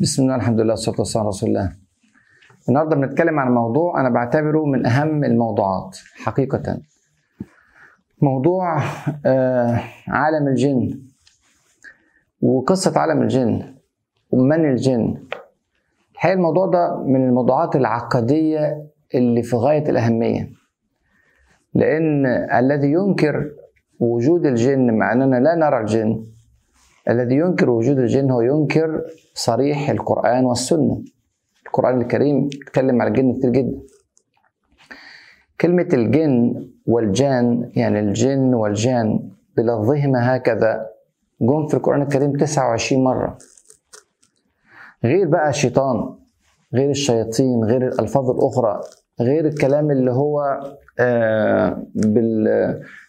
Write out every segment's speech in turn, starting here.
بسم الله الحمد لله والصلاة والسلام على رسول الله. النهارده بنتكلم عن موضوع أنا بعتبره من أهم الموضوعات حقيقة. موضوع آه عالم الجن وقصة عالم الجن ومن الجن. الحقيقة الموضوع ده من الموضوعات العقدية اللي في غاية الأهمية. لأن الذي ينكر وجود الجن مع أننا لا نرى الجن الذي ينكر وجود الجن هو ينكر صريح القرآن والسنة. القرآن الكريم يتكلم على الجن كتير جدا. كلمة الجن والجان يعني الجن والجان بلفظهما هكذا جم في القرآن الكريم 29 مرة. غير بقى الشيطان غير الشياطين غير الألفاظ الأخرى غير الكلام اللي هو آه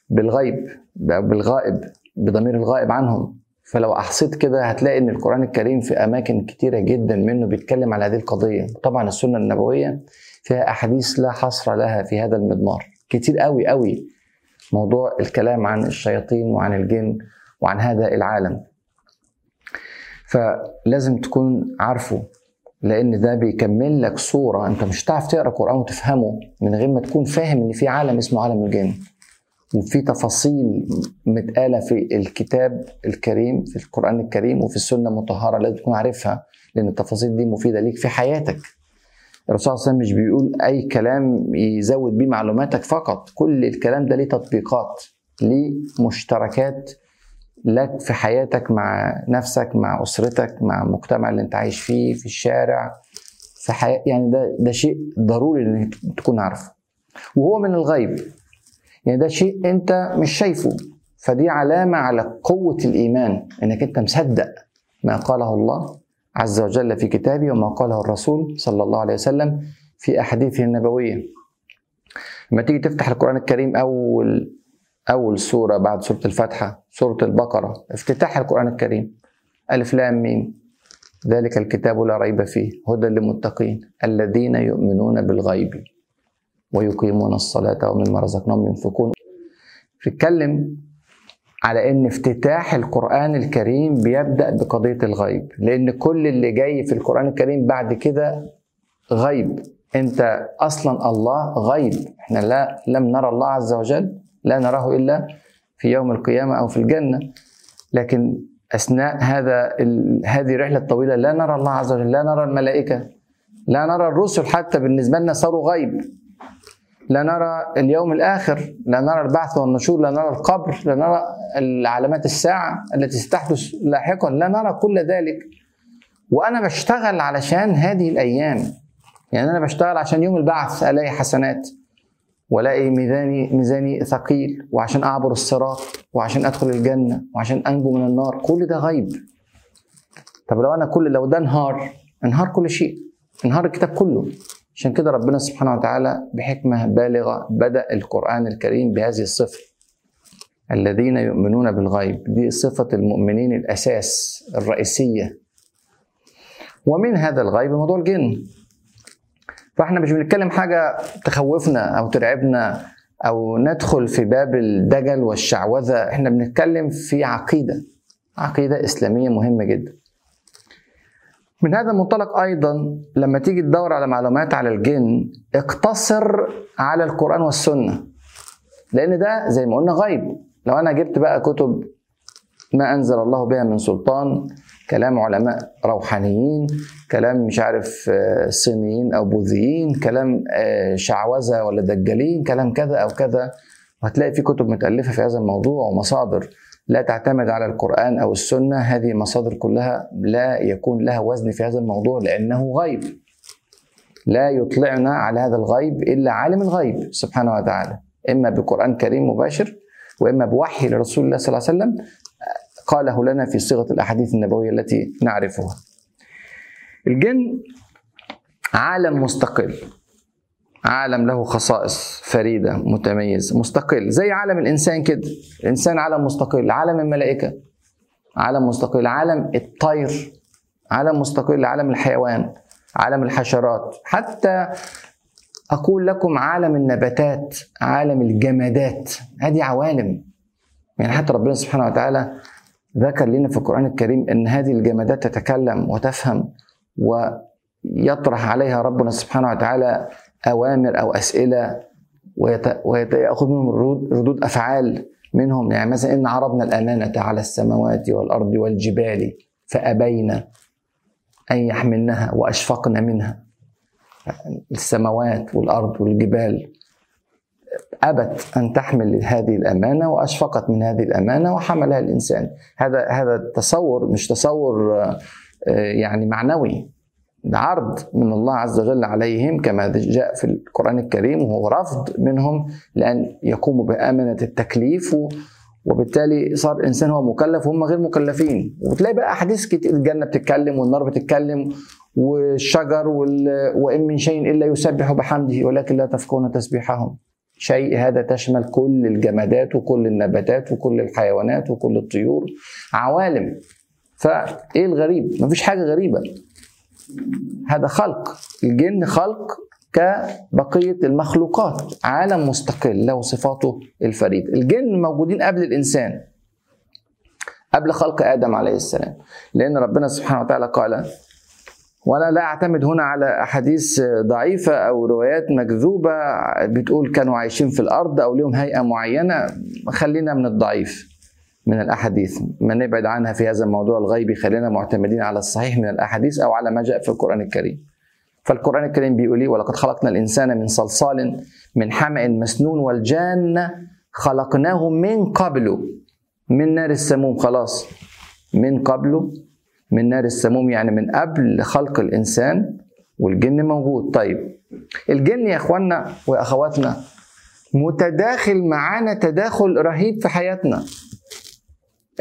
بالغيب بالغائب بضمير الغائب عنهم. فلو أحصيت كده هتلاقي إن القرآن الكريم في أماكن كتيرة جدا منه بيتكلم على هذه القضية. طبعا السنة النبوية فيها أحاديث لا حصر لها في هذا المضمار. كتير قوي قوي موضوع الكلام عن الشياطين وعن الجن وعن هذا العالم. فلازم تكون عارفه لأن ده بيكمل لك صورة أنت مش هتعرف تقرأ قرآن وتفهمه من غير ما تكون فاهم إن في عالم اسمه عالم الجن. وفي تفاصيل متقالة في الكتاب الكريم في القرآن الكريم وفي السنة المطهرة لازم تكون عارفها لأن التفاصيل دي مفيدة ليك في حياتك. الرسول صلى الله عليه وسلم مش بيقول أي كلام يزود بيه معلوماتك فقط كل الكلام ده ليه تطبيقات ليه مشتركات لك في حياتك مع نفسك مع أسرتك مع المجتمع اللي أنت عايش فيه في الشارع في حياة يعني ده ده شيء ضروري إنك تكون عارفه. وهو من الغيب. يعني ده شيء انت مش شايفه. فدي علامة على قوة الإيمان إنك أنت مصدق ما قاله الله عز وجل في كتابه وما قاله الرسول صلى الله عليه وسلم في أحاديثه النبوية. لما تيجي تفتح القرآن الكريم أول أول سورة بعد سورة الفاتحة سورة البقرة افتتاح القرآن الكريم. ألف لام ميم. ذلك الكتاب لا ريب فيه هدى للمتقين الذين يؤمنون بالغيب. ويقيمون الصلاة ومما رزقناهم ينفقون. بيتكلم على إن افتتاح القرآن الكريم بيبدأ بقضية الغيب لأن كل اللي جاي في القرآن الكريم بعد كده غيب. أنت أصلا الله غيب. إحنا لا لم نرى الله عز وجل لا نراه إلا في يوم القيامة أو في الجنة. لكن أثناء هذا هذه الرحلة الطويلة لا نرى الله عز وجل لا نرى الملائكة لا نرى الرسل حتى بالنسبة لنا صاروا غيب. لا نرى اليوم الآخر لا نرى البعث والنشور لا نرى القبر لا نرى علامات الساعة التي ستحدث لاحقا لا نرى كل ذلك. وأنا بشتغل علشان هذه الأيام. يعني أنا بشتغل عشان يوم البعث ألاقي حسنات وألاقي ميزاني ميزاني ثقيل وعشان أعبر الصراط وعشان أدخل الجنة وعشان أنجو من النار. كل ده غيب. طب لو أنا كل لو ده انهار انهار كل شيء انهار الكتاب كله. عشان كده ربنا سبحانه وتعالى بحكمة بالغة بدأ القرآن الكريم بهذه الصفة. الذين يؤمنون بالغيب دي صفة المؤمنين الأساس الرئيسية. ومن هذا الغيب موضوع الجن. فإحنا مش بنتكلم حاجة تخوفنا أو ترعبنا أو ندخل في باب الدجل والشعوذة إحنا بنتكلم في عقيدة عقيدة إسلامية مهمة جدا. من هذا المنطلق أيضا لما تيجي تدور على معلومات على الجن اقتصر على القرآن والسنة. لأن ده زي ما قلنا غيب. لو أنا جبت بقى كتب ما أنزل الله بها من سلطان كلام علماء روحانيين كلام مش عارف صينيين أو بوذيين كلام شعوذة ولا دجالين كلام كذا أو كذا وهتلاقي في كتب متألفة في هذا الموضوع ومصادر. لا تعتمد على القرآن أو السنة هذه المصادر كلها لا يكون لها وزن في هذا الموضوع لأنه غيب. لا يطلعنا على هذا الغيب إلا عالم الغيب سبحانه وتعالى. إما بقرآن كريم مباشر وإما بوحي لرسول الله صلى الله عليه وسلم قاله لنا في صيغة الأحاديث النبوية التي نعرفها. الجن عالم مستقل. عالم له خصائص فريدة متميز مستقل. زي عالم الإنسان كده. الإنسان عالم مستقل. عالم الملائكة. عالم مستقل. عالم الطير. عالم مستقل. عالم الحيوان. عالم الحشرات. حتى أقول لكم عالم النباتات. عالم الجمادات. هذه عوالم. يعني حتى ربنا سبحانه وتعالى ذكر لنا في القرآن الكريم أن هذه الجمادات تتكلم وتفهم ويطرح عليها ربنا سبحانه وتعالى أوامر أو أسئلة ويأخذ منهم ردود أفعال منهم. يعني مثلا إن عرضنا الأمانة على السماوات والأرض والجبال فأبين أن يحملنها وأشفقن منها. السماوات والأرض والجبال أبت أن تحمل هذه الأمانة وأشفقت من هذه الأمانة وحملها الإنسان. هذا هذا التصور مش تصور آه، يعني معنوي. عرض من الله عز وجل عليهم كما جاء في القرآن الكريم وهو رفض منهم لأن يقوموا بأمانة التكليف وبالتالي صار الانسان هو مكلف وهم غير مكلفين. وبتلاقي بقى أحاديث كتير الجنة بتتكلم والنار بتتكلم والشجر وال... وإن من شيء إلا يسبح بحمده ولكن لا تفقهون تسبيحهم. شيء هذا تشمل كل الجمادات وكل النباتات وكل الحيوانات وكل الطيور. عوالم. فإيه الغريب؟ مفيش حاجة غريبة. هذا خلق. الجن خلق كبقية المخلوقات. عالم مستقل له صفاته الفريدة الجن موجودين قبل الإنسان قبل خلق آدم عليه السلام. لأن ربنا سبحانه وتعالى قال وأنا لا أعتمد هنا على أحاديث ضعيفة أو روايات مكذوبة بتقول كانوا عايشين في الأرض أو لهم هيئة معينة. خلينا من الضعيف. من الأحاديث. ما نبعد عنها في هذا الموضوع الغيبي خلينا معتمدين على الصحيح من الأحاديث أو على ما جاء في القرآن الكريم. فالقرآن الكريم بيقول ولقد خلقنا الإنسان من صلصال من حمأ مسنون والجان خلقناه من قبله من نار السموم خلاص. من قبله من نار السموم يعني من قبل خلق الإنسان والجن موجود. طيب الجن يا اخوانا وأخواتنا متداخل معانا تداخل رهيب في حياتنا.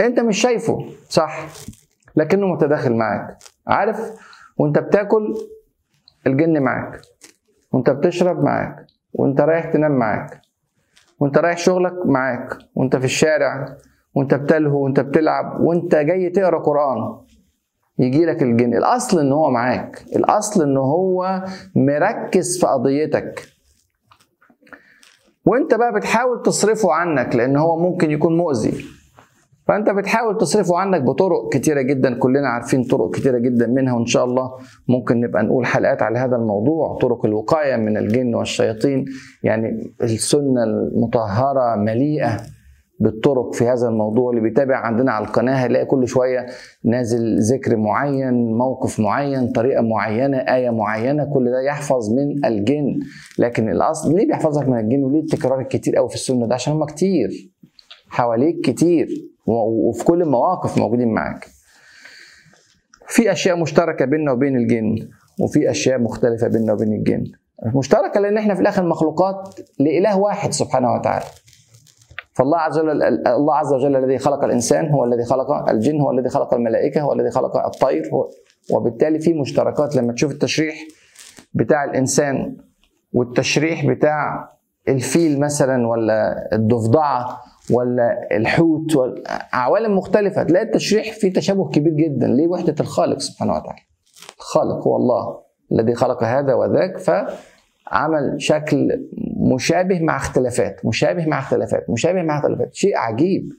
انت مش شايفه صح؟ لكنه متداخل معاك. عارف؟ وانت بتاكل الجن معاك. وانت بتشرب معاك. وانت رايح تنام معاك. وانت رايح شغلك معاك. وانت في الشارع. وانت بتلهو. وانت بتلعب. وانت جاي تقرأ قرآن. يجي لك الجن. الأصل إن هو معاك. الأصل إن هو مركز في قضيتك. وانت بقى بتحاول تصرفه عنك لأن هو ممكن يكون مؤذي. فأنت بتحاول تصرفه عنك بطرق كتيرة جدا. كلنا عارفين طرق كتيرة جدا منها وإن شاء الله ممكن نبقى نقول حلقات على هذا الموضوع. طرق الوقاية من الجن والشياطين يعني السنة المطهرة مليئة بالطرق في هذا الموضوع. اللي بيتابع عندنا على القناة هيلاقي كل شوية نازل ذكر معين موقف معين طريقة معينة آية معينة. كل ده يحفظ من الجن. لكن الأصل ليه بيحفظك من الجن؟ وليه التكرار الكتير قوي في السنة ده؟ عشان هم كتير حواليك كتير. وفي كل المواقف موجودين معاك. في أشياء مشتركة بيننا وبين الجن وفي أشياء مختلفة بيننا وبين الجن. مشتركة لأن إحنا في الآخر مخلوقات لإله واحد سبحانه وتعالى. فالله عز وجل الله عز وجل الذي خلق الإنسان هو الذي خلق الجن هو الذي خلق الملائكة هو الذي خلق الطير هو وبالتالي في مشتركات. لما تشوف التشريح بتاع الإنسان والتشريح بتاع الفيل مثلا ولا الضفدعة ولا الحوت ولا عوالم مختلفة. تلاقي التشريح فيه تشابه كبير جدا. ليه وحدة الخالق سبحانه وتعالى؟ الخالق هو الله الذي خلق هذا وذاك فعمل شكل مشابه مع اختلافات مشابه مع اختلافات مشابه مع اختلافات. شيء عجيب.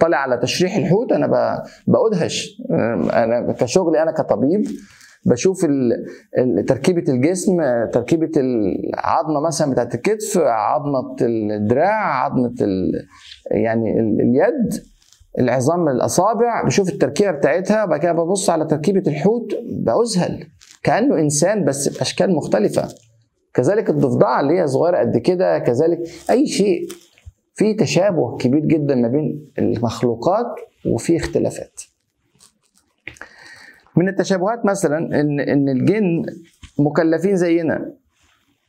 طالع على تشريح الحوت أنا بأدهش. أنا كشغلي أنا كطبيب بشوف تركيبة الجسم تركيبة العظمة مثلا بتاعت الكتف عظمة الدراع عظمة يعني اليد العظام الأصابع بشوف التركيبة بتاعتها بعد كده ببص على تركيبة الحوت بأذهل كأنه إنسان بس بأشكال مختلفة. كذلك الضفدعة اللي هي صغيرة قد كده كذلك أي شيء في تشابه كبير جدا ما بين المخلوقات وفي اختلافات. من التشابهات مثلا إن إن الجن مكلفين زينا.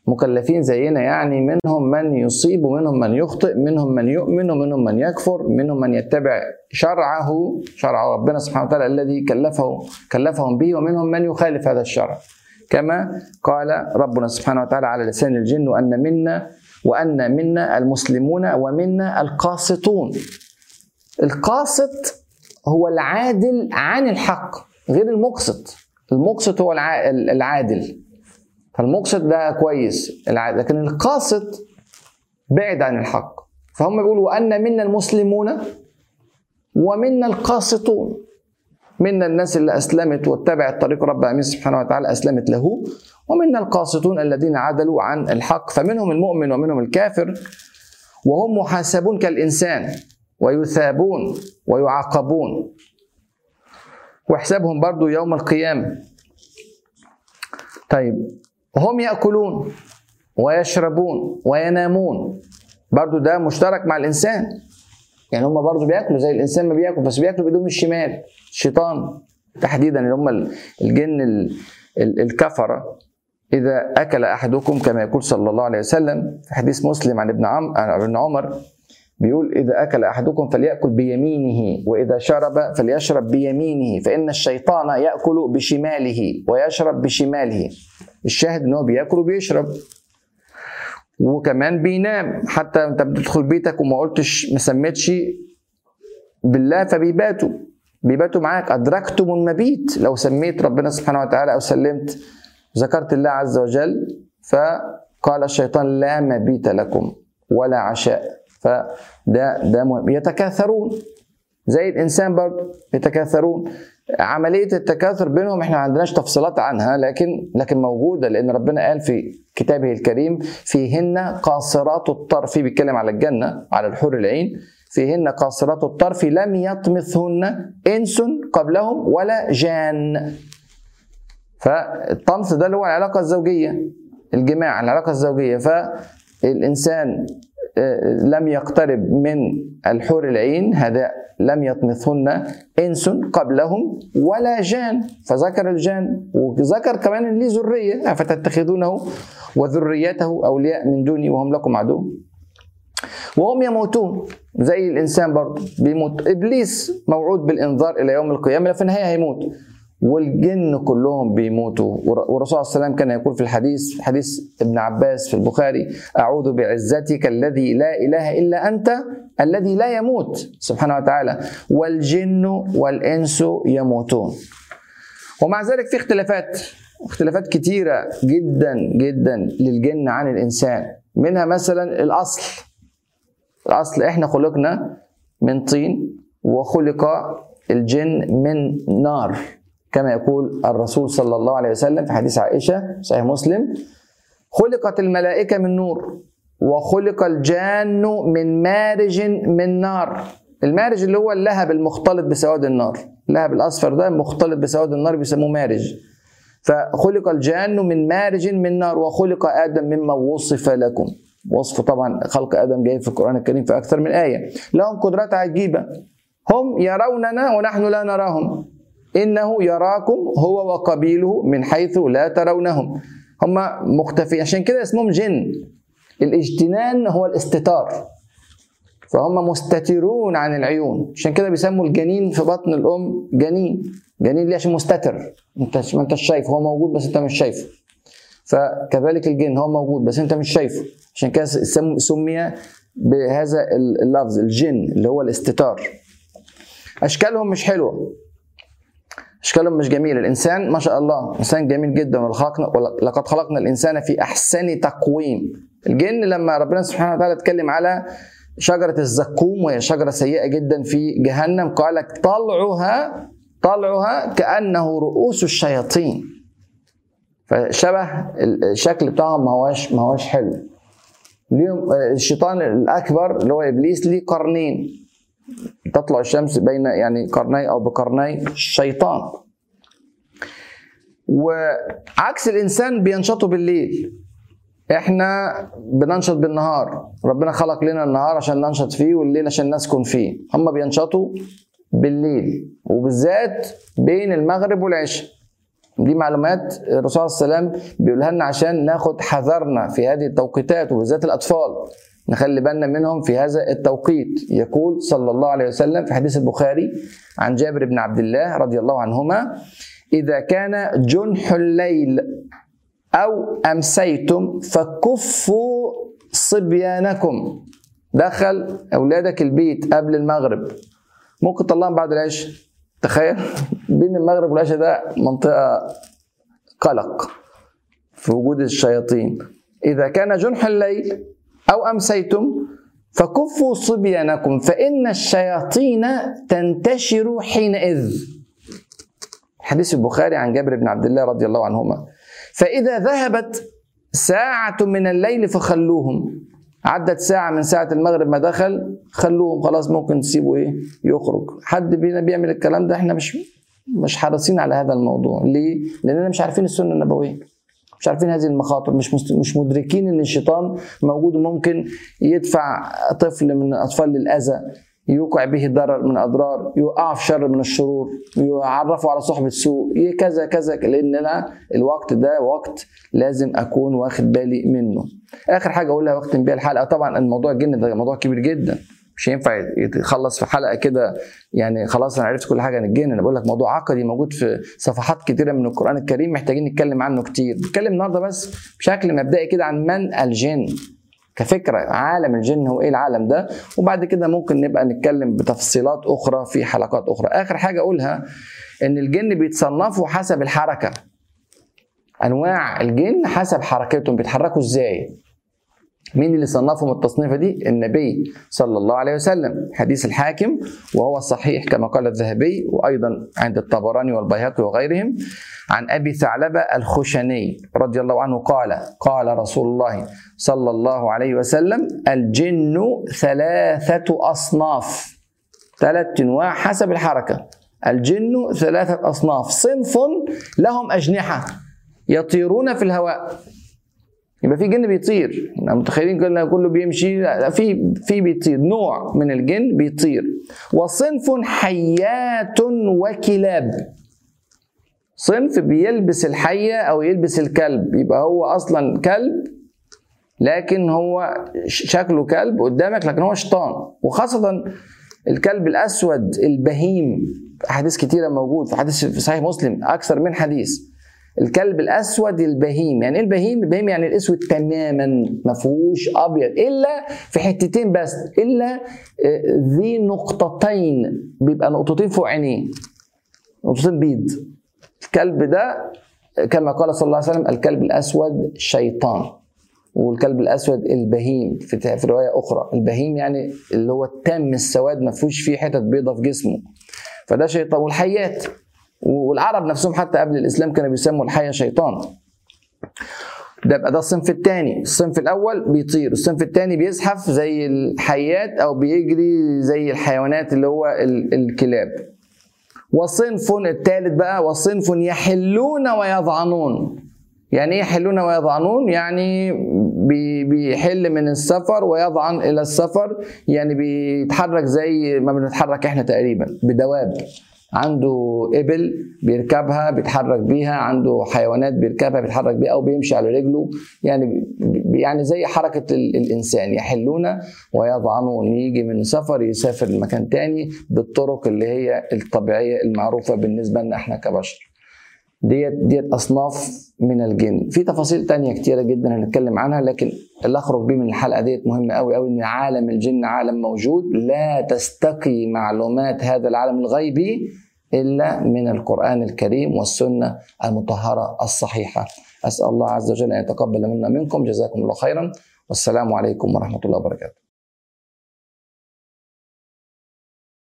مكلفين زينا يعني منهم من يصيب ومنهم من يخطئ منهم من يؤمن ومنهم من يكفر منهم من يتبع شرعه شرع ربنا سبحانه وتعالى الذي كلفه كلفهم به ومنهم من يخالف هذا الشرع. كما قال ربنا سبحانه وتعالى على لسان الجن وأن منا وأن منا المسلمون ومنا القاسطون. القاسط هو العادل عن الحق. غير المقسط. المقسط هو العادل. فالمقسط ده كويس. العادل لكن القاسط بعد عن الحق. فهم بيقولوا وأن منا المسلمون ومنا القاسطون. منا الناس اللي أسلمت واتبعت طريق رب العالمين سبحانه وتعالى أسلمت له ومنا القاسطون الذين عدلوا عن الحق. فمنهم المؤمن ومنهم الكافر وهم محاسبون كالإنسان ويثابون ويعاقبون. وحسابهم برضو يوم القيامة. طيب هم يأكلون ويشربون وينامون. برضو ده مشترك مع الإنسان. يعني هم برضو بياكلوا زي الإنسان ما بياكل بس بياكلوا بإيدهم الشمال الشيطان تحديدا اللي هم الجن الكفرة. إذا أكل أحدكم كما يقول صلى الله عليه وسلم في حديث مسلم عن ابن عمر بيقول إذا أكل أحدكم فليأكل بيمينه وإذا شرب فليشرب بيمينه فإن الشيطان يأكل بشماله ويشرب بشماله. الشاهد إن هو بيأكل وبيشرب. وكمان بينام حتى أنت بتدخل بيتك وما قلتش ما سميتش بالله فبيباتوا. بيباتوا معاك. أدركتم المبيت. لو سميت ربنا سبحانه وتعالى أو سلمت ذكرت الله عز وجل فقال الشيطان لا مبيت لكم ولا عشاء. فده ده مهم. يتكاثرون. زي الإنسان برضه يتكاثرون. عملية التكاثر بينهم إحنا ما عندناش تفصيلات عنها لكن لكن موجودة لأن ربنا قال في كتابه الكريم فيهن قاصرات الطرف بيتكلم على الجنة على الحور العين فيهن قاصرات الطرف لم يطمثهن إنس قبلهم ولا جان. فالطمث ده اللي هو العلاقة الزوجية الجماع العلاقة الزوجية. فالإنسان لم يقترب من الحور العين هذا لم يطمثهن إنس قبلهم ولا جان. فذكر الجان وذكر كمان ان ذريه أفتتخذونه؟ وذريته أولياء من دوني وهم لكم عدو. وهم يموتون. زي الإنسان برضه بيموت. إبليس موعود بالإنذار إلى يوم القيامة في النهاية هيموت. والجن كلهم بيموتوا. والرسول صلى الله عليه وسلم كان يقول في الحديث حديث ابن عباس في البخاري أعوذ بعزتك الذي لا إله إلا أنت الذي لا يموت. سبحانه وتعالى. والجن والإنس يموتون. ومع ذلك في اختلافات اختلافات كتيرة جدا جدا للجن عن الإنسان. منها مثلا الأصل. الأصل إحنا خلقنا من طين وخلق الجن من نار. كما يقول الرسول صلى الله عليه وسلم في حديث عائشة صحيح مسلم خلقت الملائكة من نور وخلق الجان من مارج من نار. المارج اللي هو اللهب المختلط بسواد النار. اللهب الأصفر ده مختلط بسواد النار بيسموه مارج. فخلق الجان من مارج من نار وخلق آدم مما وصف لكم. وصف طبعا خلق آدم جاي في القرآن الكريم في أكثر من آية. لهم قدرات عجيبة. هم يروننا ونحن لا نراهم. إنه يراكم هو وقبيله من حيث لا ترونهم. هم مختفين عشان كده اسمهم جن. الاجتنان هو الاستتار. فهم مستترون عن العيون. عشان كده بيسموا الجنين في بطن الأم جنين. جنين ليه؟ عشان مستتر. انت ما انتش شايف. هو موجود بس انت مش شايفه فكذلك الجن هو موجود بس انت مش شايفه عشان كده سمي بهذا اللفظ الجن اللي هو الاستتار. أشكالهم مش حلوة. إشكالهم مش جميله الإنسان ما شاء الله إنسان جميل جدا ولقد خلقنا الإنسان في أحسن تقويم. الجن لما ربنا سبحانه وتعالى اتكلم على شجرة الزقوم وهي شجرة سيئة جدا في جهنم قال لك طلعها طلعها كأنه رؤوس الشياطين. فشبه الشكل بتاعهم ما هواش ما هواش حلو. ليهم الشيطان الأكبر اللي هو إبليس ليه قرنين. تطلع الشمس بين يعني قرني أو بقرني الشيطان. وعكس الإنسان بينشطوا بالليل. إحنا بننشط بالنهار. ربنا خلق لنا النهار عشان ننشط فيه والليل عشان نسكن فيه. هم بينشطوا بالليل. وبالذات بين المغرب والعشاء. دي معلومات الرسول صلى الله عليه وسلم بيقولها لنا عشان ناخد حذرنا في هذه التوقيتات وبالذات الأطفال. نخلي بالنا منهم في هذا التوقيت. يقول صلى الله عليه وسلم في حديث البخاري عن جابر بن عبد الله رضي الله عنهما إذا كان جنح الليل أو أمسيتم فكفوا صبيانكم. دخل أولادك البيت قبل المغرب. ممكن تطلعهم بعد العشاء. تخيل. بين المغرب والعشاء ده منطقة قلق في وجود الشياطين. إذا كان جنح الليل أو أمسيتم فكفوا صبيانكم فإن الشياطين تنتشر حينئذ. حديث البخاري عن جابر بن عبد الله رضي الله عنهما. فإذا ذهبت ساعة من الليل فخلوهم. عدت ساعة من ساعة المغرب ما دخل خلوهم خلاص ممكن تسيبوا إيه يخرج. حد بينا بيعمل الكلام ده إحنا مش مش حريصين على هذا الموضوع. ليه؟ لأننا مش عارفين السنة النبوية. مش عارفين هذه المخاطر مش مش مدركين إن الشيطان موجود وممكن يدفع طفل من الاطفال للاذى يوقع به ضرر من أضرار يوقع في شر من الشرور يعرفه على صحبة سوء كذا كذا لأن أنا الوقت ده وقت لازم أكون واخد بالي منه. آخر حاجة أقولها وقت بيها الحلقة طبعا الموضوع الجن ده موضوع كبير جدا. مش هينفع يتخلص في حلقة كده. يعني خلاص أنا عرفت كل حاجة عن الجن. أنا بقول لك موضوع عقدي موجود في صفحات كتيرة من القرآن الكريم محتاجين نتكلم عنه كتير. نتكلم النهارده بس بشكل مبدئي كده عن من الجن. كفكرة عالم الجن هو إيه العالم ده؟ وبعد كده ممكن نبقى نتكلم بتفصيلات أخرى في حلقات أخرى. آخر حاجة أقولها إن الجن بيتصنفوا حسب الحركة. أنواع الجن حسب حركتهم بيتحركوا إزاي. مين اللي صنفهم التصنيفه دي؟ النبي صلى الله عليه وسلم. حديث الحاكم وهو صحيح كما قال الذهبي وأيضا عند الطبراني والبيهقي وغيرهم عن أبي ثعلبة الخشني رضي الله عنه قال قال رسول الله صلى الله عليه وسلم الجن ثلاثة أصناف. ثلاث انواع حسب الحركة. الجن ثلاثة أصناف. صنف لهم أجنحة يطيرون في الهواء. يبقى في جن بيطير. متخيلين كلنا كله بيمشي؟ لا في في بيطير. نوع من الجن بيطير. وصنف حيات وكلاب. صنف بيلبس الحية أو يلبس الكلب. يبقى هو أصلا كلب لكن هو شكله كلب قدامك لكن هو شيطان. وخاصة الكلب الأسود البهيم. أحاديث كتيرة موجود في حديث في صحيح مسلم أكثر من حديث. الكلب الأسود البهيم. يعني إيه البهيم؟ البهيم يعني الأسود تماما ما فيهوش أبيض إلا في حتتين بس إلا ذي نقطتين بيبقى نقطتين فوق عينيه نقطتين بيض. الكلب ده كما قال صلى الله عليه وسلم الكلب الأسود شيطان والكلب الأسود البهيم في في رواية أخرى. البهيم يعني اللي هو التام السواد ما فيهوش فيه حتت بيضة في جسمه. فده شيطان. والحيات والعرب نفسهم حتى قبل الإسلام كانوا بيسموا الحيه شيطان. ده يبقى ده الصنف الثاني الصنف الأول بيطير الصنف الثاني بيزحف زي الحيات أو بيجري زي الحيوانات اللي هو الكلاب. وصنف الثالث بقى وصنف يحلون ويضعنون. يعني إيه يحلون ويضعنون؟ يعني بيحل من السفر ويضعن إلى السفر يعني بيتحرك زي ما بنتحرك إحنا تقريبا بدواب. عنده إبل بيركبها بيتحرك بيها عنده حيوانات بيركبها بيتحرك بيها أو بيمشي على رجله. يعني يعني زي حركة الإنسان يحلون ويضعنون. يجي من سفر يسافر لمكان تاني بالطرق اللي هي الطبيعية المعروفة بالنسبة لنا إحنا كبشر. ديت ديت أصناف من الجن. في تفاصيل تانية كتيرة جدا هنتكلم عنها لكن اللي أخرج بيه من الحلقة ديت مهم قوي قوي إن عالم الجن عالم موجود. لا تستقي معلومات هذا العالم الغيبي إلا من القرآن الكريم والسنة المطهرة الصحيحة. أسأل الله عز وجل أن يتقبل منا منكم. جزاكم الله خيرا. والسلام عليكم ورحمة الله وبركاته.